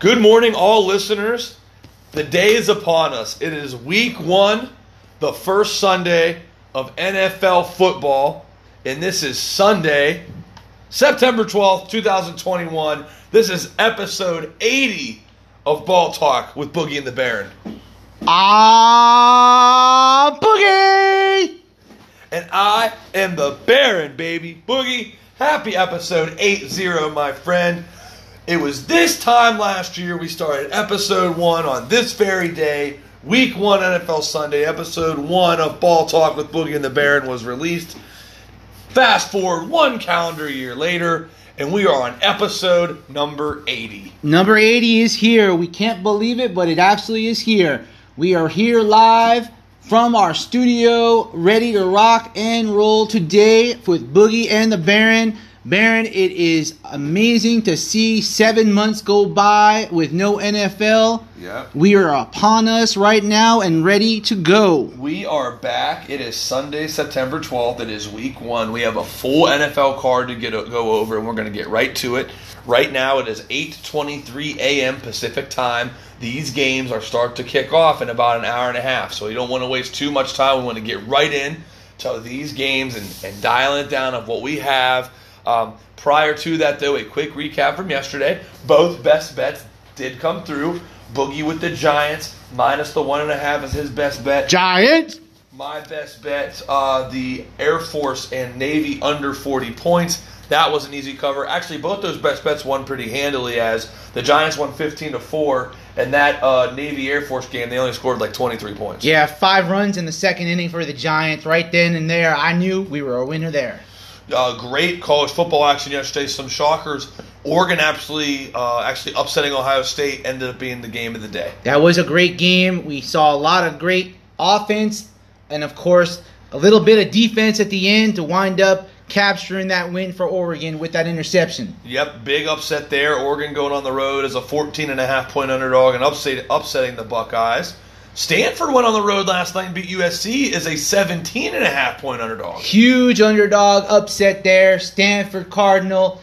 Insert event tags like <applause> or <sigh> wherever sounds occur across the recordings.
Good morning, all listeners. The day is upon us. It is week one, the first Sunday of NFL football, and this is Sunday, September 12th, 2021. This is episode 80 of Ball Talk with Boogie and the Baron. Ah, Boogie! And I am the Baron, baby. Boogie, happy episode 80, my friend. It was this time last year we started episode one on this very day. Week one NFL Sunday, episode one of Ball Talk with Boogie and the Baron was released. Fast forward one calendar year later, and we are on episode number 80. Number 80 is here. We can't believe it, but it absolutely is here. We are here live from our studio, ready to rock and roll today with Boogie and the Baron. Baron, it is amazing to see seven months go by with no NFL. Yeah. We are upon us right now and ready to go. We are back. It is Sunday, September 12th. It is week one. We have a full NFL card to get go over, and we're going to get right to it. Right now, it is 8:23 a.m. Pacific time. These games are start to kick off in about an hour and a half, so you don't want to waste too much time. We want to get right in to these games and, and dialing it down of what we have. Um, prior to that, though, a quick recap from yesterday. Both best bets did come through. Boogie with the Giants, minus the one and a half is his best bet. Giants! My best bet, uh, the Air Force and Navy under 40 points. That was an easy cover. Actually, both those best bets won pretty handily as the Giants won 15 to 4, and that uh, Navy Air Force game, they only scored like 23 points. Yeah, five runs in the second inning for the Giants. Right then and there, I knew we were a winner there. Uh, great college football action yesterday. Some shockers. Oregon absolutely, uh, actually upsetting Ohio State ended up being the game of the day. That was a great game. We saw a lot of great offense, and of course, a little bit of defense at the end to wind up capturing that win for Oregon with that interception. Yep, big upset there. Oregon going on the road as a 14 and a half point underdog and upset, upsetting the Buckeyes. Stanford went on the road last night and beat USC as a 17 and a half point underdog. Huge underdog upset there. Stanford Cardinal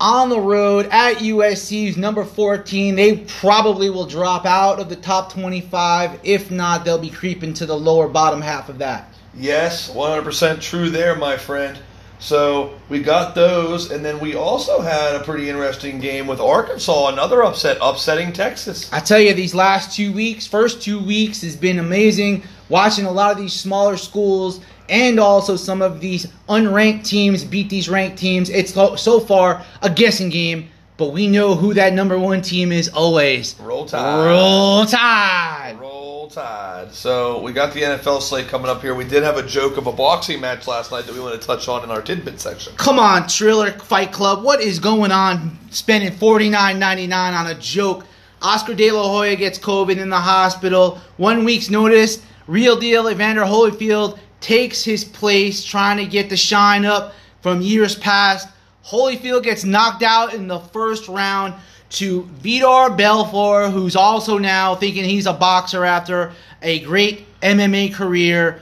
on the road at USC's number 14. They probably will drop out of the top 25. If not, they'll be creeping to the lower bottom half of that. Yes, 100% true there, my friend. So we got those, and then we also had a pretty interesting game with Arkansas, another upset, upsetting Texas. I tell you, these last two weeks, first two weeks, has been amazing. Watching a lot of these smaller schools and also some of these unranked teams beat these ranked teams. It's so, far a guessing game, but we know who that number one team is always. Roll Tide. Roll Tide. Roll Tide. So we got the NFL slate coming up here. We did have a joke of a boxing match last night that we want to touch on in our tidbit section. Come on, Triller Fight Club. What is going on? Spending forty nine ninety nine on a joke. Oscar De La Hoya gets COVID in the hospital. One week's notice. Real deal. Evander Holyfield takes his place, trying to get the shine up from years past. Holyfield gets knocked out in the first round to Vitor Belfort, who's also now thinking he's a boxer after a great MMA career.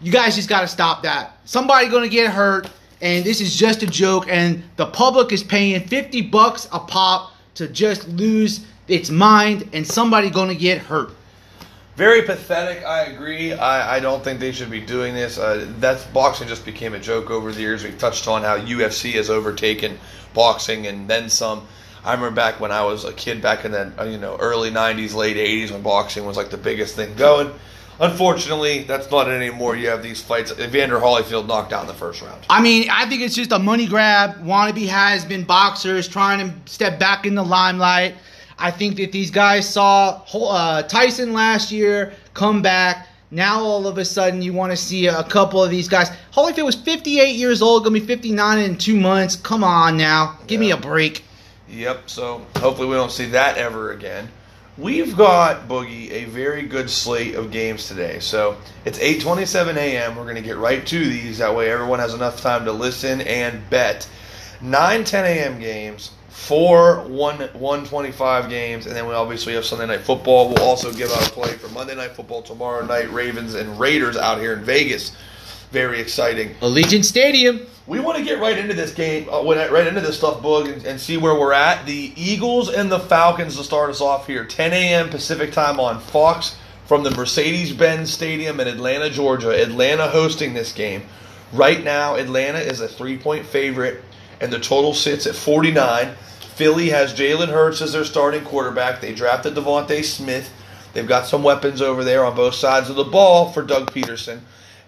You guys just got to stop that. Somebody going to get hurt, and this is just a joke, and the public is paying 50 bucks a pop to just lose its mind, and somebody going to get hurt. Very pathetic. I agree. I, I don't think they should be doing this. Uh, that's boxing just became a joke over the years. We've touched on how UFC has overtaken boxing and then some. I remember back when I was a kid, back in the uh, you know early '90s, late '80s, when boxing was like the biggest thing going. Unfortunately, that's not it anymore. You have these fights. Evander Holyfield knocked out in the first round. I mean, I think it's just a money grab. Wannabe has been boxers trying to step back in the limelight. I think that these guys saw uh, Tyson last year come back. Now all of a sudden you want to see a couple of these guys. Holyfield was 58 years old, gonna be 59 in two months. Come on now, give yeah. me a break. Yep. So hopefully we don't see that ever again. We've got Boogie a very good slate of games today. So it's 8:27 a.m. We're going to get right to these. That way everyone has enough time to listen and bet. 9 10 a.m. games, four 1 125 games, and then we obviously have Sunday night football. We'll also give out a play for Monday night football tomorrow night. Ravens and Raiders out here in Vegas. Very exciting. Allegiant Stadium. We want to get right into this game, uh, right into this stuff, Boog, and, and see where we're at. The Eagles and the Falcons to start us off here. 10 a.m. Pacific time on Fox from the Mercedes-Benz Stadium in Atlanta, Georgia. Atlanta hosting this game. Right now, Atlanta is a three-point favorite, and the total sits at 49. Philly has Jalen Hurts as their starting quarterback. They drafted DeVonta Smith. They've got some weapons over there on both sides of the ball for Doug Pederson.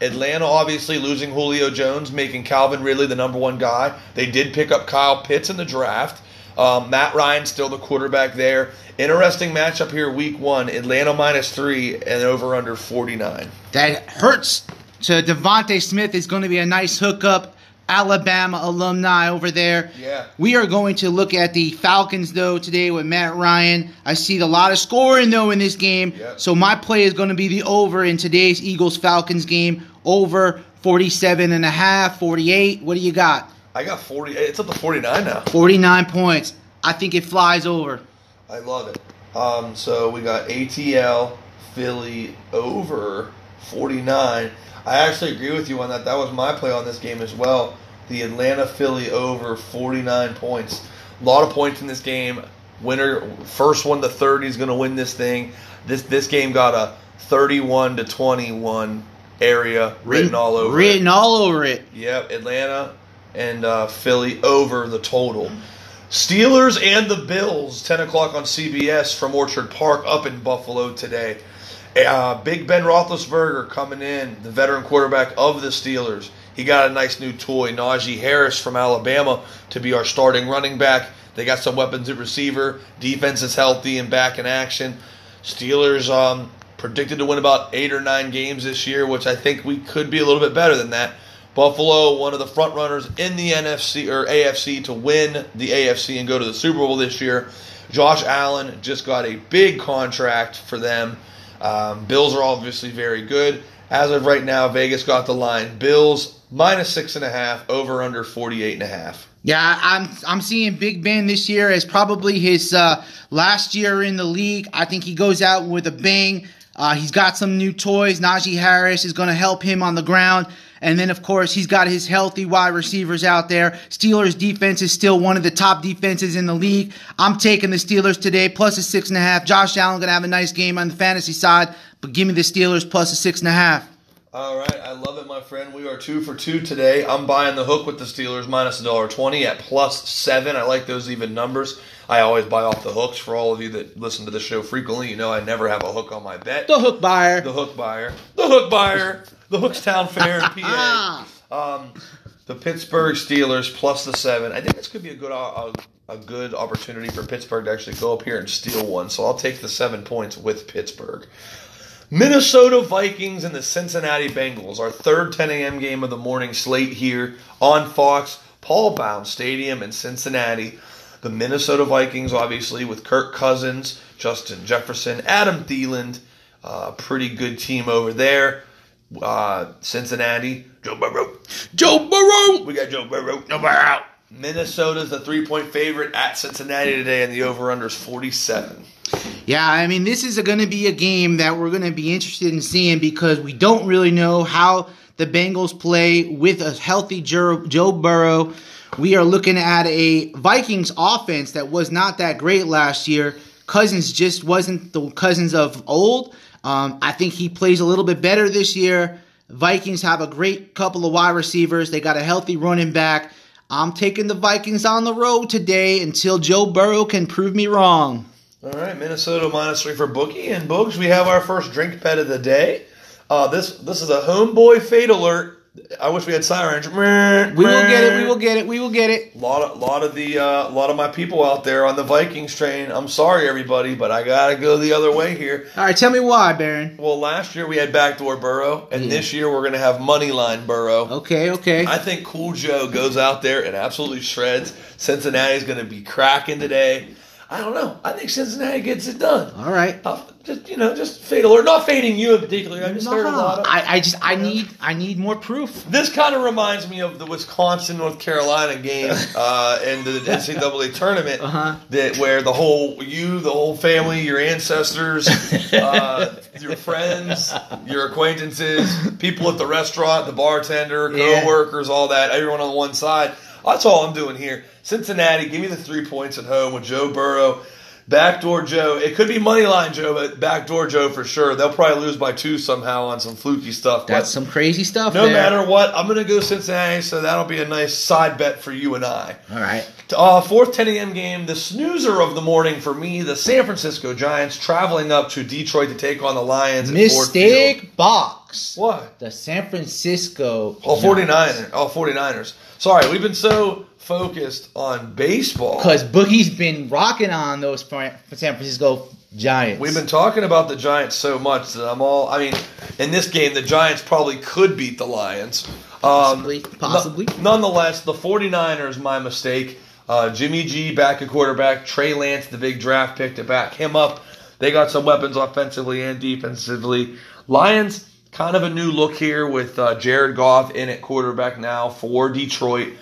Atlanta obviously losing Julio Jones, making Calvin Ridley the number one guy. They did pick up Kyle Pitts in the draft. Um, Matt Ryan still the quarterback there. Interesting matchup here, week one. Atlanta minus three and over under 49. That hurts to DeVonta Smith is going to be a nice hookup. Alabama alumni over there. Yeah. We are going to look at the Falcons though today with Matt Ryan. I see a lot of scoring though in this game. Yep. So my play is going to be the over in today's Eagles Falcons game. Over 47 and a half, 48. What do you got? I got 40. It's up to 49 now. 49 points. I think it flies over. I love it. Um, so we got ATL, Philly over 49. I actually agree with you on that. That was my play on this game as well. The Atlanta Philly over 49 points. A lot of points in this game. Winner, first one to 30 is going to win this thing. This this game got a 31 to 21 area written all over. it. Written all over it. Yep, Atlanta and uh, Philly over the total. Steelers and the Bills, 10 o'clock on CBS from Orchard Park up in Buffalo today. Uh, Big Ben Roethlisberger coming in, the veteran quarterback of the Steelers. He got a nice new toy, Najee Harris from Alabama, to be our starting running back. They got some weapons at receiver. Defense is healthy and back in action. Steelers um, predicted to win about eight or nine games this year, which I think we could be a little bit better than that. Buffalo, one of the front runners in the NFC or AFC to win the AFC and go to the Super Bowl this year. Josh Allen just got a big contract for them. Um, Bills are obviously very good. As of right now, Vegas got the line. Bills minus six and a half, over under 48 and a half. Yeah, I'm I'm seeing Big Ben this year as probably his uh, last year in the league. I think he goes out with a bang. Uh, he's got some new toys. Najee Harris is going to help him on the ground. And then, of course, he's got his healthy wide receivers out there. Steelers defense is still one of the top defenses in the league. I'm taking the Steelers today, plus a six and a half. Josh Allen going to have a nice game on the fantasy side, but give me the Steelers plus a six and a half. All right, I love it, my friend. We are two for two today. I'm buying the hook with the Steelers minus a dollar twenty at plus seven. I like those even numbers. I always buy off the hooks. For all of you that listen to the show frequently, you know I never have a hook on my bet. The hook buyer. The hook buyer. The hook buyer. The Hookstown Fair in <laughs> PA. Um, the Pittsburgh Steelers plus the seven. I think this could be a good a, a good opportunity for Pittsburgh to actually go up here and steal one. So I'll take the seven points with Pittsburgh. Minnesota Vikings and the Cincinnati Bengals, our third 10 a.m. game of the morning slate here on Fox, Paul Brown Stadium in Cincinnati. The Minnesota Vikings, obviously, with Kirk Cousins, Justin Jefferson, Adam Thielen, uh, pretty good team over there. Uh, Cincinnati, Joe Burrow. Joe Burrow. We got Joe Burrow. No Burrow. Minnesota's the three point favorite at Cincinnati today, and the over under is 47. Yeah, I mean, this is going to be a game that we're going to be interested in seeing because we don't really know how the Bengals play with a healthy Joe Joe Burrow. We are looking at a Vikings offense that was not that great last year. Cousins just wasn't the Cousins of old. Um, I think he plays a little bit better this year. Vikings have a great couple of wide receivers. They got a healthy running back. I'm taking the Vikings on the road today until Joe Burrow can prove me wrong. All right, Minnesota minus three for Bookie and Boogs. We have our first drink bet of the day. Uh, this this is a homeboy fade alert. I wish we had sirens. We will get it. We will get it. We will get it. A lot of lot of the uh, lot of my people out there on the Vikings train. I'm sorry, everybody, but I gotta go the other way here. All right, tell me why, Baron. Well, last year we had backdoor Burrow, and Yeah. this year we're gonna have money line Burrow. Okay, okay. I think Cool Joe goes out there and absolutely shreds. Cincinnati's going to be cracking today. I don't know. I think Cincinnati gets it done. All right. Uh, just you know, just fade or Not fading you in particular. I just heard a lot of. I, I just I need I need more proof. This kind of reminds me of the Wisconsin North Carolina game <laughs> uh, and the NCAA tournament Uh-huh. that where the whole you, the whole family, your ancestors, <laughs> uh, your friends, your acquaintances, people at the restaurant, the bartender, Yeah. co-workers, all that, everyone on one side. That's all I'm doing here. Cincinnati, give me the three points at home with Joe Burrow. Backdoor Joe. It could be money line Joe, but backdoor Joe for sure. They'll probably lose by two somehow on some fluky stuff. That's some crazy stuff. no there. matter what, I'm going to go Cincinnati, so that'll be a nice side bet for you and I. All right. Uh, fourth 10 a.m. game, the snoozer of the morning for me, the San Francisco Giants traveling up to Detroit to take on the Lions. at Mistake box. What? The San Francisco. Oh, 49ers. Oh, 49ers. Sorry, we've been so focused on baseball. Because Boogie's been rocking on those San Francisco Giants. We've been talking about the Giants so much that I'm all. I mean, in this game, the Giants probably could beat the Lions. Um, Possibly, possibly. no- nonetheless, the 49ers, my mistake. Uh, Jimmy G back at quarterback. Trey Lance, the big draft pick to back him up. They got some weapons offensively and defensively. Lions, kind of a new look here with uh, Jared Goff in at quarterback now for Detroit.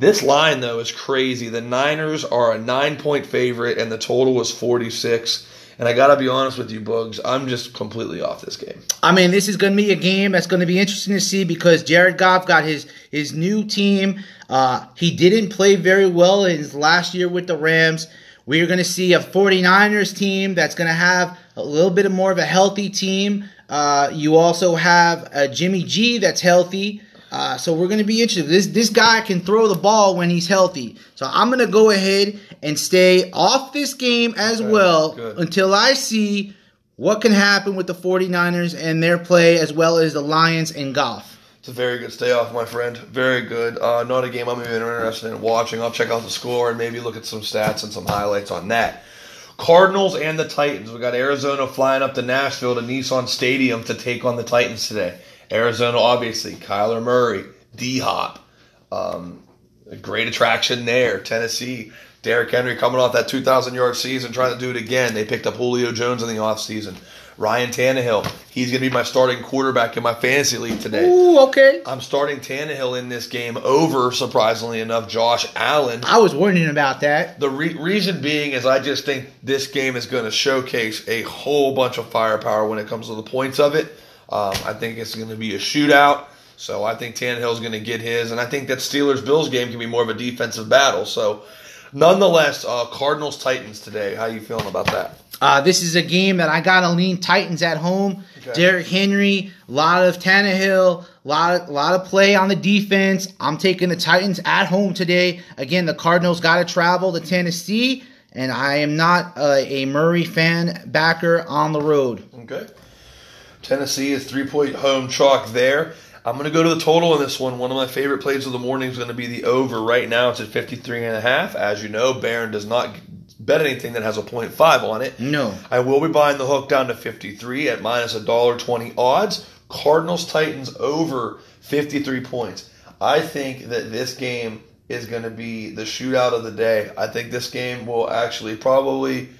This line, though, is crazy. The Niners are a nine point favorite, and the total was 46. And I got to be honest with you, Bugs, I'm just completely off this game. I mean, this is going to be a game that's going to be interesting to see because Jared Goff got his his new team. Uh, he didn't play very well in his last year with the Rams. We're going to see a 49ers team that's going to have a little bit more of a healthy team. Uh, you also have a Jimmy G that's healthy. Uh, so we're going to be interested. This this guy can throw the ball when he's healthy. So I'm going to go ahead and stay off this game as well good. until I see what can happen with the 49ers and their play as well as the Lions and Goff. It's a very good stay off, my friend. Very good. Uh, not a game I'm even interested in watching. I'll check out the score and maybe look at some stats and some highlights on that. Cardinals and the Titans. We got Arizona flying up to Nashville to Nissan Stadium to take on the Titans today. Arizona, obviously, Kyler Murray, D Hop, um, a great attraction there. Tennessee, Derrick Henry coming off that 2,000 yard season, trying to do it again. They picked up Julio Jones in the offseason. Ryan Tannehill, he's going to be my starting quarterback in my fantasy league today. Ooh, okay. I'm starting Tannehill in this game over, surprisingly enough, Josh Allen. I was wondering about that. The re- reason being is I just think this game is going to showcase a whole bunch of firepower when it comes to the points of it. Um, I think it's going to be a shootout. So I think Tannehill's going to get his, and I think that Steelers Bills game can be more of a defensive battle. So, nonetheless, uh, Cardinals Titans today. How you feeling about that? Uh, this is a game that I got to lean Titans at home. Okay. Derrick Henry, a lot of Tannehill, a lot of, lot of play on the defense. I'm taking the Titans at home today. Again, the Cardinals got to travel to Tennessee, and I am not uh, a Murray fan backer on the road. Okay. Tennessee is three point home chalk there. I'm going to go to the total in this one. One of my favorite plays of the morning is going to be the over. Right now it's at 53 and a half. As you know, Barron does not bet anything that has a point five on it. No. I will be buying the hook down to 53 at minus a dollar twenty odds. Cardinals Titans over 53 points. I think that this game is going to be the shootout of the day. I think this game will actually probably.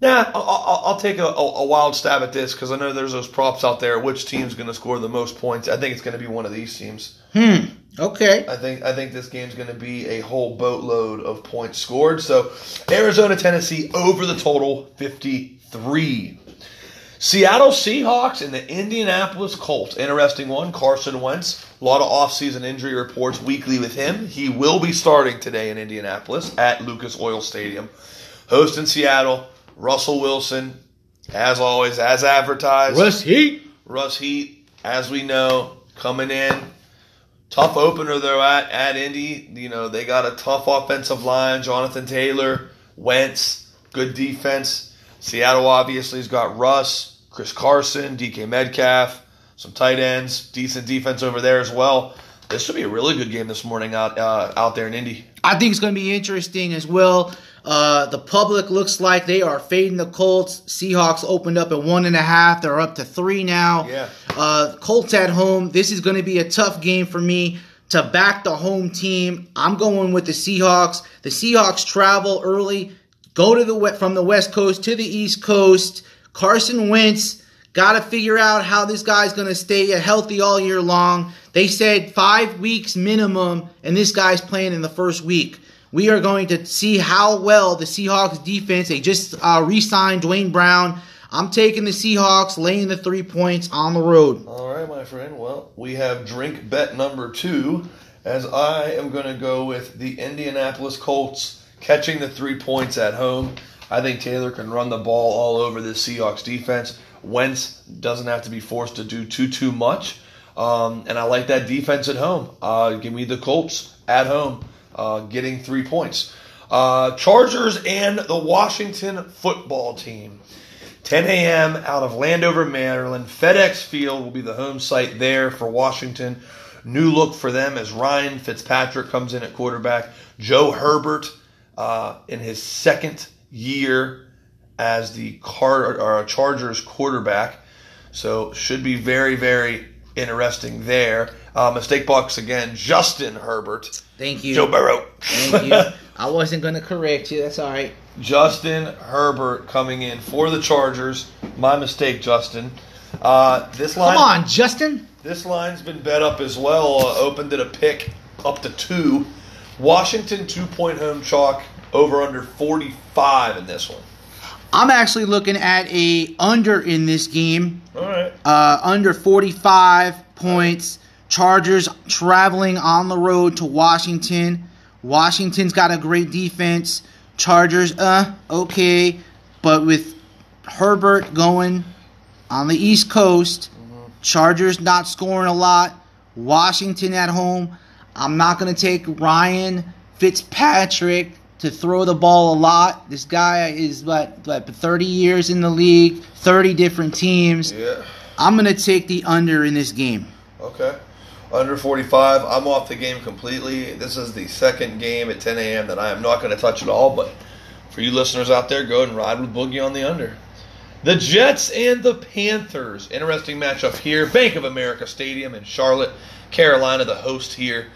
Nah, I'll, I'll, take a, a, a wild stab at this because I know there's those props out there. Which team's going to score the most points? I think it's going to be one of these teams. Hmm. Okay. I think I think this game's going to be a whole boatload of points scored. So Arizona, Tennessee over the total 53. Seattle Seahawks and the Indianapolis Colts. Interesting one. Carson Wentz. A lot of offseason injury reports weekly with him. He will be starting today in Indianapolis at Lucas Oil Stadium. Hosting Seattle. Russell Wilson, as always, as advertised. Russ Heat. Russ Heat, as we know, coming in. Tough opener though at, at Indy. You know, they got a tough offensive line. Jonathan Taylor, Wentz, good defense. Seattle obviously has got Russ, Chris Carson, DK Metcalf, some tight ends, decent defense over there as well. This should be a really good game this morning out uh, out there in Indy. I think it's going to be interesting as well. Uh, the public looks like they are fading the Colts. Seahawks opened up at one and a half. They're up to three now. Yeah. Uh, Colts at home. This is going to be a tough game for me to back the home team. I'm going with the Seahawks. The Seahawks travel early. go to the from the West Coast to the East Coast. Carson Wentz got to figure out how this guy's going to stay healthy all year long. They said five weeks minimum, and this guy's playing in the first week. We are going to see how well the Seahawks defense. They just uh, re-signed Duane Brown. I'm taking the Seahawks, laying the three points on the road. All right, my friend. Well, we have drink bet number two, as I am going to go with the Indianapolis Colts catching the three points at home. I think Taylor can run the ball all over the Seahawks defense. Wentz doesn't have to be forced to do too too much, um, and I like that defense at home. Uh, give me the Colts at home, uh, getting three points. Uh, Chargers and the Washington football team. 10 a.m. out of Landover, Maryland. FedEx Field will be the home site there for Washington. New look for them as Ryan Fitzpatrick comes in at quarterback. Joe Herbert uh, in his second year as the Car- uh, Chargers quarterback. So should be very, very interesting there. Uh, mistake box again. Justin Herbert. Thank you. Joe Burrow. Thank you. <laughs> I wasn't going to correct you. That's all right. Justin Herbert coming in for the Chargers. My mistake, Justin. Uh, this line, Come on, Justin. This line's been bet up as well. Uh, opened at a pick up to two. Washington two point home chalk over under forty five in this one. I'm actually looking at a under in this game. All right. Uh, under 45 points. Chargers traveling on the road to Washington. Washington's got a great defense. Chargers, uh, okay. But with Herbert going on the East Coast, Chargers not scoring a lot. Washington at home. I'm not going to take Ryan Fitzpatrick to throw the ball a lot. This guy is what, what 30 years in the league, 30 different teams. Yeah. I'm going to take the under in this game. Okay. Under 45. I'm off the game completely. This is the second game at 10 a.m. that I am not going to touch at all. But for you listeners out there, go and ride with Boogie on the under. The Jets and the Panthers. Interesting matchup here. Bank of America Stadium in Charlotte, Carolina, the host here.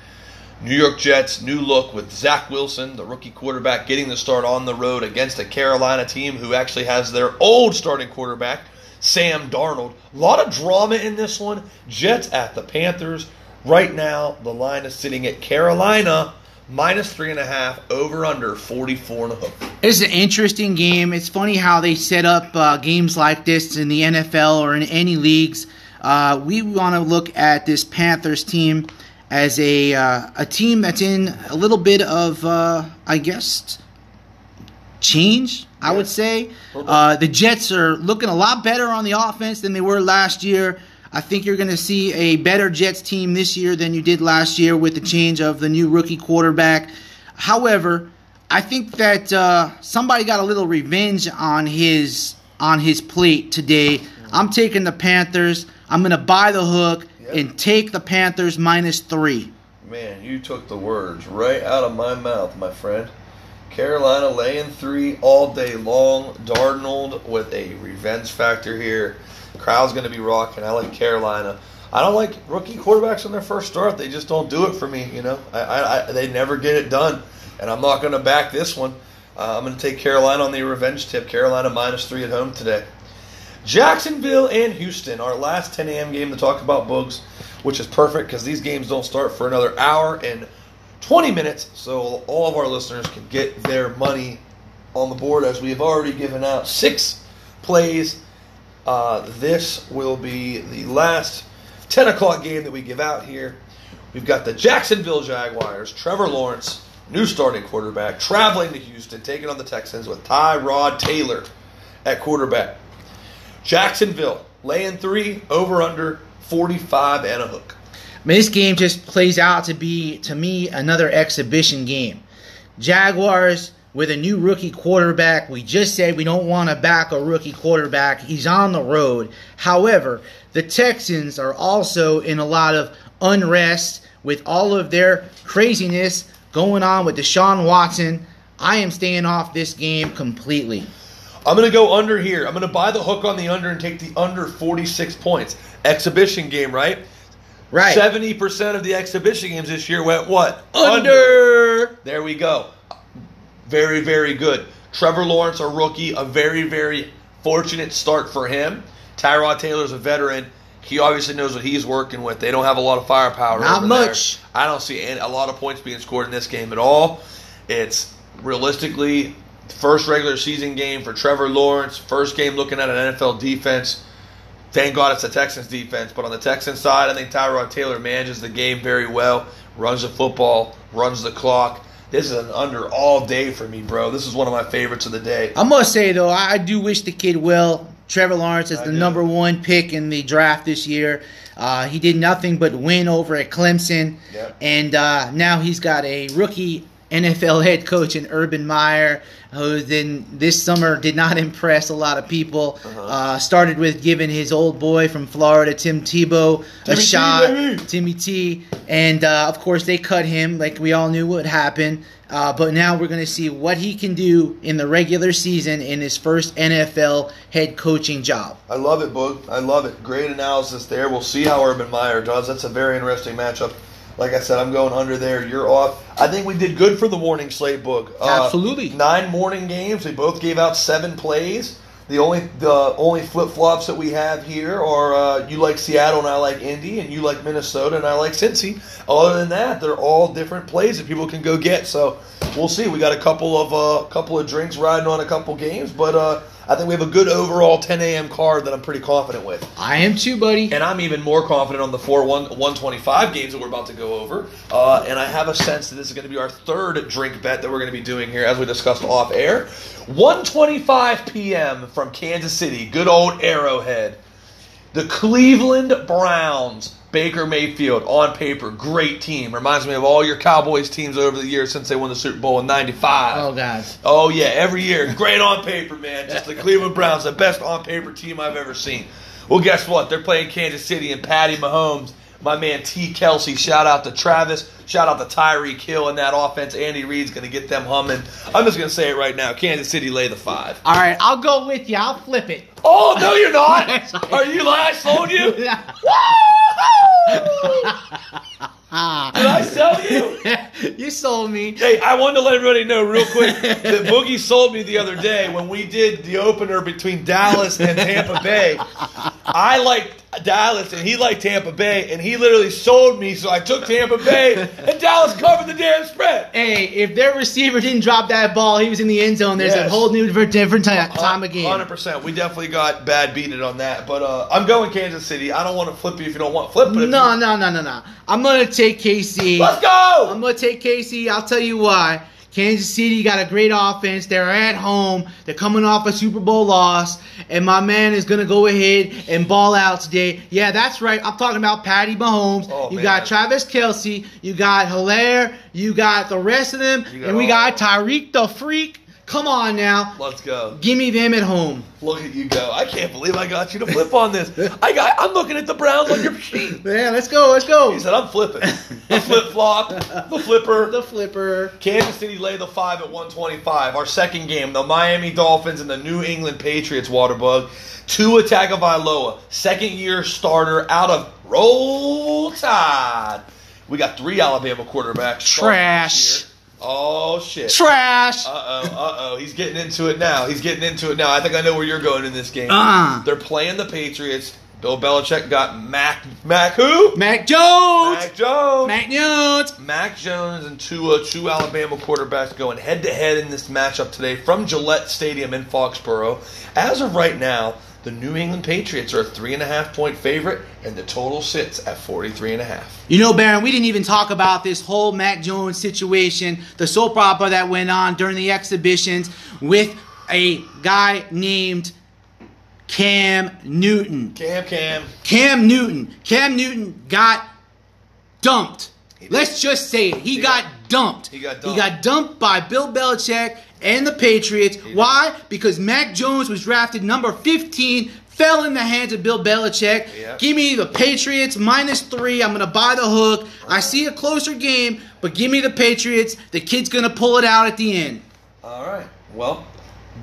New York Jets, new look with Zach Wilson, the rookie quarterback, getting the start on the road against a Carolina team who actually has their old starting quarterback, Sam Darnold. A lot of drama in this one. Jets at the Panthers. Right now, the line is sitting at Carolina minus three and a half, over under 44 and a half. It's an interesting game. It's funny how they set up uh, games like this in the NFL or in any leagues. Uh, we want to look at this Panthers team as a uh, a team that's in a little bit of, uh, I guess, change. I would say uh, the Jets are looking a lot better on the offense than they were last year. I think you're going to see a better Jets team this year than you did last year with the change of the new rookie quarterback. However, I think that uh, somebody got a little revenge on his on his plate today. I'm taking the Panthers. I'm going to buy the hook Yep. and take the Panthers minus three. Man, you took the words right out of my mouth, my friend. Carolina laying three all day long. Darnold with a revenge factor here. Crowd's going to be rocking. I like Carolina. I don't like rookie quarterbacks on their first start. They just don't do it for me. You know, I, I, I they never get it done, and I'm not going to back this one. Uh, I'm going to take Carolina on the revenge tip. Carolina minus three at home today. Jacksonville and Houston, our last 10 a.m. game to talk about Bugs, which is perfect because these games don't start for another hour and 20 minutes, so all of our listeners can get their money on the board as we have already given out six plays. Uh, this will be the last 10 o'clock game that we give out here. We've got the Jacksonville Jaguars, Trevor Lawrence, new starting quarterback, traveling to Houston, taking on the Texans with Tyrod Taylor at quarterback. Jacksonville laying three over under 45 and a hook. I mean, this game just plays out to be, to me, another exhibition game. Jaguars with a new rookie quarterback. We just said we don't want to back a rookie quarterback. He's on the road. However, the Texans are also in a lot of unrest with all of their craziness going on with Deshaun Watson. I am staying off this game completely. I'm going to go under here. I'm going to buy the hook on the under and take the under 46 points. Exhibition game, right? Right. 70% of the exhibition games this year went what? Under. There we go. Very, very good. Trevor Lawrence, a rookie, a very, very fortunate start for him. Tyrod Taylor's a veteran. He obviously knows what he's working with. They don't have a lot of firepower. Not much. There. I don't see any, a lot of points being scored in this game at all. It's realistically first regular season game for Trevor Lawrence. First game looking at an NFL defense. Thank God it's the Texans defense. But on the Texans side, I think Tyrod Taylor manages the game very well, runs the football, runs the clock. This is an under all day for me, bro. This is one of my favorites of the day. I must say though, I do wish the kid well. Trevor Lawrence is the number one pick in the draft this year. Uh, he did nothing but win over at Clemson, Yep. and uh, now he's got a rookie NFL head coach in Urban Meyer, who then this summer did not <laughs> impress a lot of people. Uh-huh. uh started with giving his old boy from Florida, Tim Tebow, a Timmy T, shot. Timmy T, and uh, of course they cut him, like we all knew would happen. Uh, but now we're going to see what he can do in the regular season in his first NFL head coaching job. I love it, Boog. I love it. Great analysis there. We'll see how Urban Meyer does. That's a very interesting matchup. Like I said, I'm going under there. You're off. I think we did good for the morning slate, book. Uh, Absolutely. Nine morning games. We both gave out seven plays. The only the only flip flops that we have here are uh, you like Seattle and I like Indy, and you like Minnesota and I like Cincy. Other than that, they're all different plays that people can go get. So we'll see. We got a couple of uh, couple of drinks riding on a couple games, but uh, I think we have a good overall 10 a.m. card that I'm pretty confident with. I am too, buddy. And I'm even more confident on the four one, 125 games that we're about to go over. Uh, and I have a sense that this is going to be our third drink bet that we're going to be doing here, as we discussed off air. 125 p.m. from Kansas City, good old Arrowhead. The Cleveland Browns, Baker Mayfield, on paper, great team. Reminds me of all your Cowboys teams over the years since they won the Super Bowl in '95. Oh, God. Oh yeah, every year. Great on paper, man. Just the Cleveland Browns, the best on paper team I've ever seen. Well, guess what? They're playing Kansas City and Patty Mahomes. My man T. Kelce. Shout out to Travis. Shout out to Tyreek Hill in that offense. Andy Reid's going to get them humming. I'm just going to say it right now. Kansas City lay the five. All right, I'll go with you. I'll flip it. Oh no, you're not. <laughs> Are you lying? I sold you. <laughs> Did I sell you? <laughs> you sold me. Hey, I wanted to let everybody know real quick that Boogie sold me the other day when we did the opener between Dallas and Tampa Bay. I liked Dallas and he liked Tampa Bay, and he literally sold me, so I took Tampa Bay, and Dallas covered the damn spread. Hey, if their receiver didn't drop that ball, he was in the end zone. There's a whole new different time, time of game. Hundred percent. We definitely got bad beaten on that, but uh, I'm going Kansas City. I don't want to flip you if you don't want to flip, but No, you- no, no, no, no. I'm gonna take KC. let's go. I'm gonna take KC. I'll tell you why. Kansas City got a great offense. They're at home. They're coming off a Super Bowl loss, and my man is gonna go ahead and ball out today. Yeah, that's right. I'm talking about Patty Mahomes. Oh, you man. got Travis Kelce. You got Hilaire. You got the rest of them, and we got Tyreek the Freak. Come on now, Let's go. give me them at home. Look at you go. I can't believe I got you to flip on this. I got. I'm looking at the Browns on your sheet. <laughs> Yeah, let's go. Let's go. He said, "I'm flipping. The flip flop, the flipper." The flipper. Kansas City lay the five at 125. Our second game, the Miami Dolphins and the New England Patriots. Waterbug, Tua Tagovailoa, second year starter out of Roll Tide. We got three Alabama quarterbacks. Trash. Oh shit. Trash. Uh oh, uh oh. He's getting into it now. He's getting into it now. I think I know where you're going in this game. Uh. They're playing the Patriots. Bill Belichick got Mac. Mac who? Mac Jones. Mac Jones. Mac Jones. Mac Jones and Tua, two Alabama quarterbacks, going head to head in this matchup today from Gillette Stadium in Foxborough. As of right now, the New England Patriots are a three and a half point favorite, and the total sits at 43 and a half. You know, Baron, we didn't even talk about this whole Mac Jones situation, the soap opera that went on during the exhibitions with a guy named Cam Newton. Cam, Cam. Cam Newton. Cam Newton got dumped. Let's just say it. He, He got, got- dumped. he got dumped. He got dumped by Bill Belichick and the Patriots. Why? Because Mac Jones was drafted number 15, fell in the hands of Bill Belichick. Yeah. Give me the Patriots minus three. I'm going to buy the hook. I see a closer game, but give me the Patriots. The kid's going to pull it out at the end. All right. Well,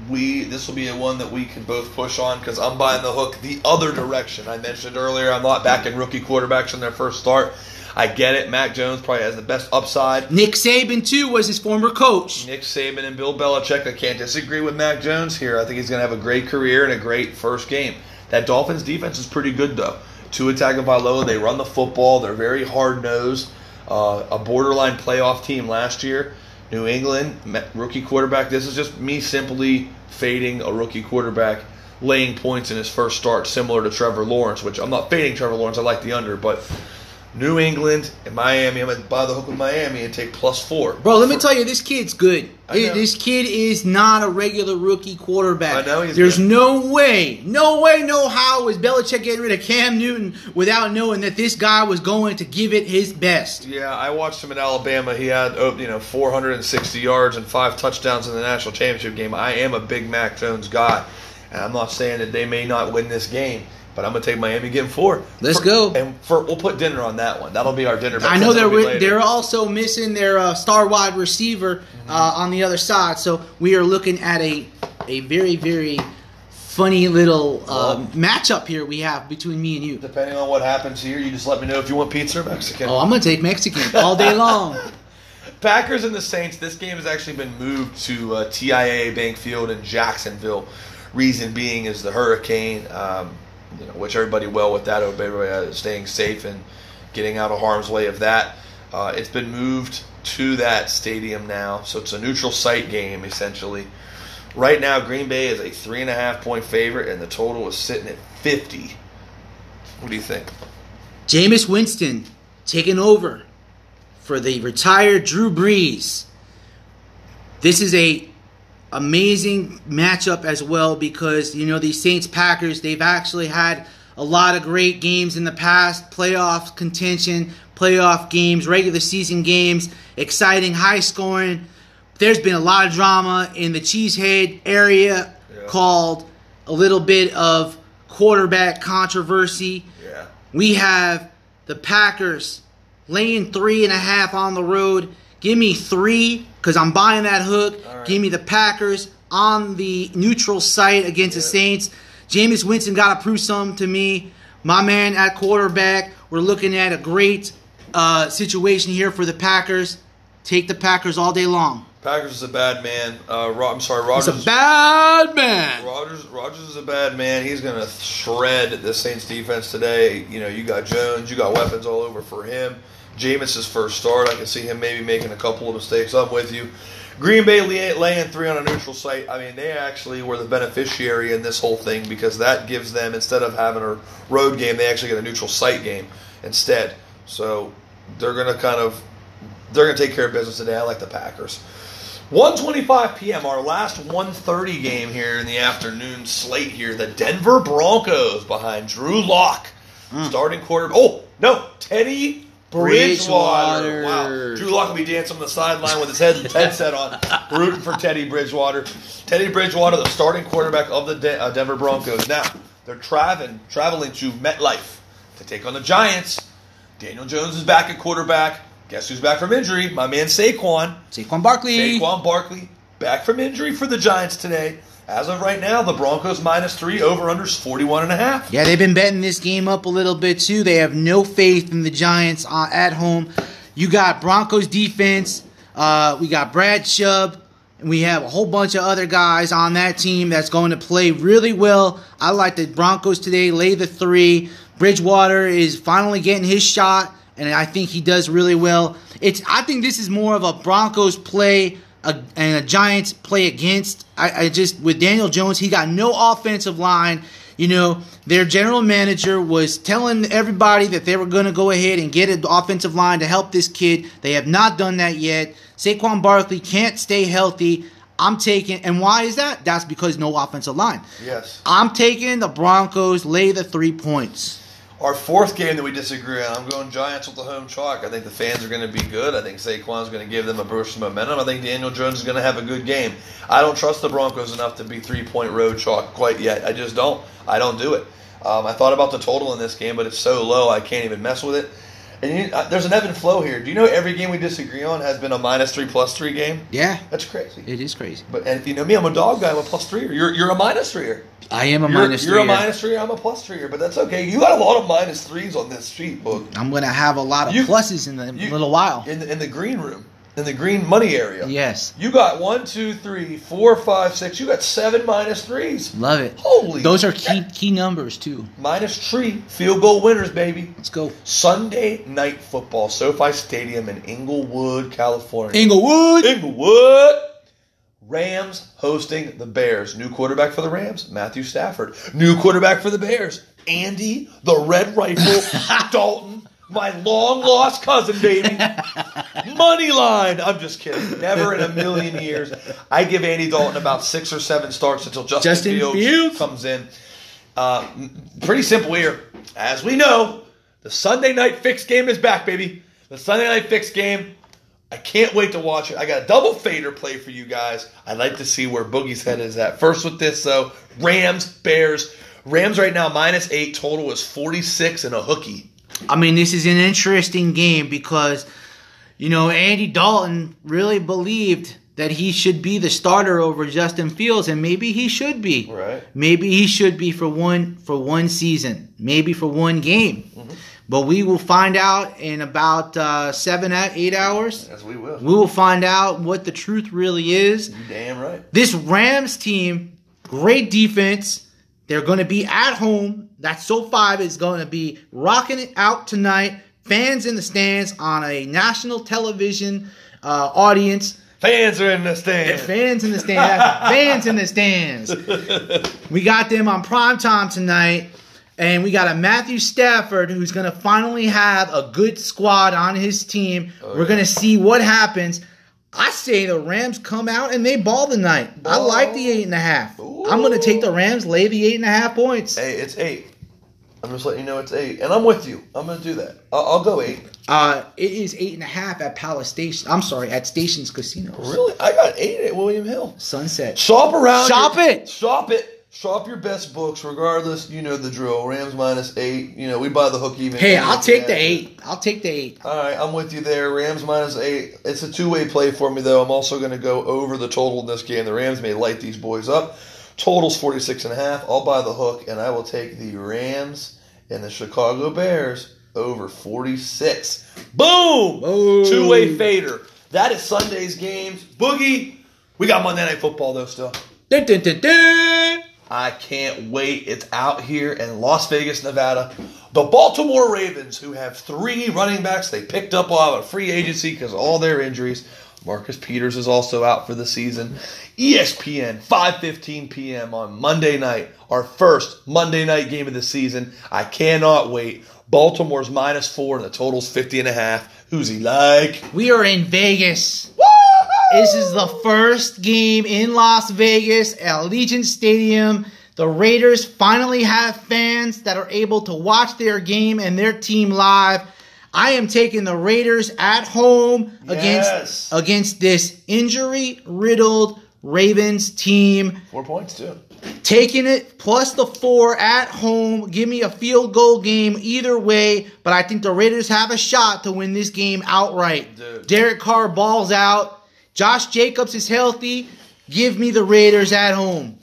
we this will be a one that we can both push on because I'm buying the hook the other direction. I mentioned earlier I'm not backing rookie quarterbacks in their first start. I get it. Mac Jones probably has the best upside. Nick Saban too was his former coach. Nick Saban and Bill Belichick. I can't disagree with Mac Jones here. I think he's going to have a great career and a great first game. That Dolphins defense is pretty good though. Two Tua Tagovailoa, they run the football. They're very hard nosed. Uh, a borderline playoff team last year. New England rookie quarterback. This is just me simply fading a rookie quarterback laying points in his first start, similar to Trevor Lawrence. Which I'm not fading Trevor Lawrence. I like the under, but New England and Miami. I'm going to buy the hook with Miami and take plus four. Bro, let me tell you, this kid's good. This kid is not a regular rookie quarterback. I know he's There's good. no way, no way, no how is Belichick getting rid of Cam Newton without knowing that this guy was going to give it his best. Yeah, I watched him in Alabama. He had oh, you know 460 yards and five touchdowns in the national championship game. I am a big Mac Jones guy, and I'm not saying that they may not win this game. But I'm gonna take Miami getting four. Let's For- go. And for we'll put dinner on that one. That'll be our dinner. I know they're be wi- later. they're also missing their uh, star wide receiver uh, on the other side, so we are looking at a a very very funny little uh, Well- matchup here we have between me and you. Depending on what happens here, you just let me know if you want pizza or Mexican. Oh, I'm gonna take Mexican all day <laughs> long. Packers and the Saints. This game has actually been moved to uh, TIAA Bank Field in Jacksonville. Reason being is the hurricane, um, you know, which everybody well with that. Everybody uh, staying safe and getting out of harm's way of that. Uh, it's been moved to that stadium now, so it's a neutral site game essentially. Right now, Green Bay is a three and a half point favorite, and the total is sitting at fifty. What do you think? Jameis Winston taking over for the retired Drew Brees. This is a amazing matchup as well because you know these Saints Packers they've actually had a lot of great games in the past, playoff contention, playoff games, regular season games, exciting, high scoring. There's been a lot of drama in the Cheesehead area Yeah. called a little bit of quarterback controversy. Yeah. We have the Packers laying three and a half on the road. Give me three because I'm buying that hook. Right. Give me the Packers on the neutral site against the Saints. Jameis Winston got to prove something to me. My man at quarterback. We're looking at a great uh, situation here for the Packers. Take the Packers all day long. Packers is a bad man. Uh, Ro- I'm sorry, Rodgers. He's a bad man. Rodgers Rodgers is a bad man. He's going to shred the Saints defense today. You know, you got Jones, you got weapons all over for him. Jameis's first start, I can see him maybe making a couple of mistakes. I'm with you. Green Bay laying three on a neutral site. I mean, they actually were the beneficiary in this whole thing because that gives them instead of having a road game, they actually get a neutral site game instead. So they're going to kind of they're going to take care of business today. I like the Packers. 1:25 p.m. Our last 1:30 game here in the afternoon slate here. The Denver Broncos behind Drew Lock, hmm. starting quarter. Oh no, Teddy Bridgewater. Bridgewater. Wow, Drew Lock will be dancing on the sideline with his head <laughs> headset on, rooting for Teddy Bridgewater. Teddy Bridgewater, the starting quarterback of the De- uh, Denver Broncos. Now they're traveling traveling to MetLife to take on the Giants. Daniel Jones is back at quarterback. Guess who's back from injury? My man Saquon. Saquon Barkley. Saquon Barkley back from injury for the Giants today. As of right now, the Broncos minus three, over unders 41 and a half. Yeah, they've been betting this game up a little bit too. They have no faith in the Giants uh, at home. You got Broncos defense. Uh, we got Brad Chubb. And we have a whole bunch of other guys on that team that's going to play really well. I like the Broncos today. Lay the three. Bridgewater is finally getting his shot, and I think he does really well. It's. I think this is more of a Broncos play a, and a Giants play against. I, I just with Daniel Jones, he got no offensive line. You know, their general manager was telling everybody that they were going to go ahead and get an offensive line to help this kid. They have not done that yet. Saquon Barkley can't stay healthy. I'm taking, and why is that? That's because no offensive line. Yes. I'm taking the Broncos lay the three points. Our fourth game that we disagree on, I'm going Giants with the home chalk. I think the fans are going to be good. I think Saquon's going to give them a burst of momentum. I think Daniel Jones is going to have a good game. I don't trust the Broncos enough to be three point road chalk quite yet. I just don't. I don't do it. Um, I thought about the total in this game, but it's so low I can't even mess with it. And you, uh, there's an ebb and flow here. Do you know every game we disagree on has been a minus three plus three game? Yeah, That's crazy. it is crazy. But and if you know me, I'm a dog guy. I'm a plus three. You're you're a minus three. I am a You're, minus you're a minus three. I'm a plus three. But that's okay. You got a lot of minus threes on this sheet, book. I'm gonna have a lot of You- pluses in a you- little while. In the, in the green room, in the green money area. Yes, You got one, two, three, four, five, six. You got seven minus threes. love it. Holy. Those are key key numbers too. Minus three field goal winners, baby. Let's go. Sunday night football, SoFi Stadium in Inglewood, California. Inglewood. Inglewood. Rams hosting the Bears. New quarterback for the Rams, Matthew Stafford. New quarterback for the Bears, Andy the Red Rifle <laughs> Dalton, my long lost cousin, baby. <laughs> Money line. I'm just kidding. Never in a million years. I give Andy Dalton about six or seven starts until Justin, Justin Fields, Fields. comes in. Uh, pretty simple here. As we know, the Sunday night fixed game is back, baby. The Sunday night fixed game. I can't wait to watch it. I got a double fader play for you guys. I'd like to see where Boogie's head is at. First with this though, Rams, Bears. Rams right now minus eight. Total is 46 and a hooky. I mean, this is an interesting game because, you know, Andy Dalton really believed that he should be the starter over Justin Fields, and maybe he should be. Right. Maybe he should be for one for one season, maybe for one game. Mhm. But we will find out in about uh, seven, eight hours. As we will. We will find out what the truth really is. You damn right. This Rams team, great defense. They're going to be at home. That SoFi is going to be rocking it out tonight. Fans in the stands on a national television uh, audience. Fans are in the stand. Fans in the stands. <laughs> fans in the stands. We got them on prime time tonight. And we got a Matthew Stafford who's going to finally have a good squad on his team. We're going to see what happens. I say the Rams come out and they ball tonight. I Ball. like the eight and a half. I'm going to take the Rams, lay the eight and a half points. Hey, it's eight. I'm just letting you know it's eight, and I'm with you. I'm gonna do that. I'll, I'll go eight. Uh, it is eight and a half at Palace Station. I'm sorry, at Stations Casinos. Really? I got eight at William Hill. Sunset. Shop around. Shop your- it. Shop it. Shop your best books, regardless. You know the drill. Rams minus eight. You know we buy the hook even. Hey, I'll take the eight. I'll take the eight. All right, I'm with you there. Rams minus eight. It's a two way play for me though. I'm also going to go over the total in this game. The Rams may light these boys up. Totals 46 and a half. I'll buy the hook, and I will take the Rams and the Chicago Bears over 46. Boom! Boom. Two way fader. That is Sunday's games. Boogie. We got Monday Night Football though still. Dun, dun, dun. I can't wait. It's out here in Las Vegas, Nevada. The Baltimore Ravens, who have three running backs they picked up off a free agency because of all their injuries. Marcus Peters is also out for the season. ESPN, 5:15 p.m. on Monday night, our first Monday night game of the season. I cannot wait. Baltimore's minus four and the total's 50 and a half. Who's he like? We are in Vegas. This is the first game in Las Vegas at Allegiant Stadium. The Raiders finally have fans that are able to watch their game and their team live. I am taking the Raiders at home Yes. against against this injury riddled Ravens team. Four points too. Taking it plus the four at home. Give me a field goal game either way, but I think the Raiders have a shot to win this game outright. Dude. Derek Carr balls out. Josh Jacobs is healthy. Give me the Raiders at home.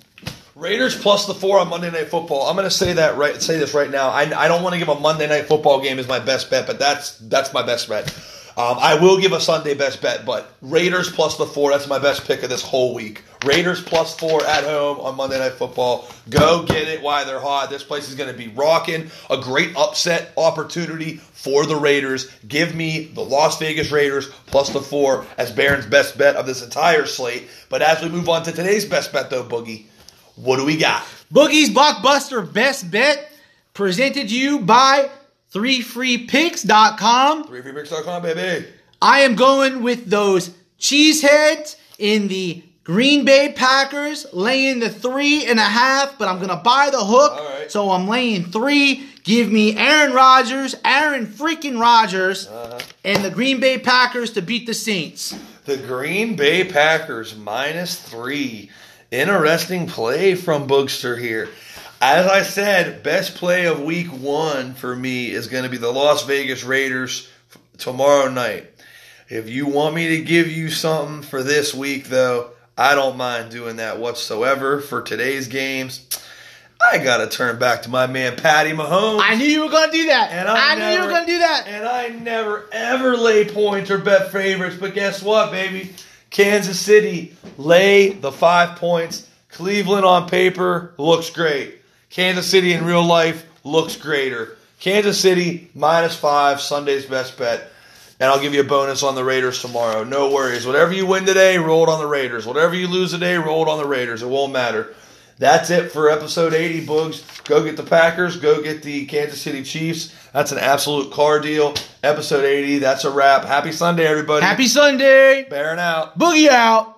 Raiders plus the four on Monday Night Football. I'm going to say that right. Say this right now. I, I don't want to give a Monday Night Football game as my best bet, but that's that's my best bet. Um, I will give a Sunday best bet, but Raiders plus the four. That's my best pick of this whole week. Raiders plus four at home on Monday Night Football. Go get it while they're hot. This place is going to be rocking. A great upset opportunity for the Raiders. Give me the Las Vegas Raiders plus the four as Barron's best bet of this entire slate. But as we move on to today's best bet, though, Boogie. What do we got? Boogie's Blockbuster Best Bet presented to you by 3freepicks.com. ThreeFreePicks.com, baby. I am going with those cheeseheads in the Green Bay Packers, laying the three and a half, but I'm going to buy the hook. Right. So I'm laying three. Give me Aaron Rodgers, Aaron freaking Rodgers, Uh-huh. and the Green Bay Packers to beat the Saints. The Green Bay Packers minus three. Interesting play from Bookster here. As I said, best play of week one for me is going to be the Las Vegas Raiders tomorrow night. If you want me to give you something for this week, though, I don't mind doing that whatsoever for today's games. I got to turn back to my man Patty Mahomes. I knew you were gonna do that. And I, I knew you were gonna do that. And I never ever lay points or bet favorites, but guess what, baby? Kansas City lay the five points. Cleveland on paper looks great. Kansas City in real life looks greater. Kansas City minus five, Sunday's best bet. And I'll give you a bonus on the Raiders tomorrow. No worries. Whatever you win today, roll it on the Raiders. Whatever you lose today, roll it on the Raiders. It won't matter. That's it for episode 80, Boogs. Go get the Packers. Go get the Kansas City Chiefs. That's an absolute car deal. Episode 80. That's a wrap. Happy Sunday, everybody. Happy Sunday. Bearing out. Boogie out.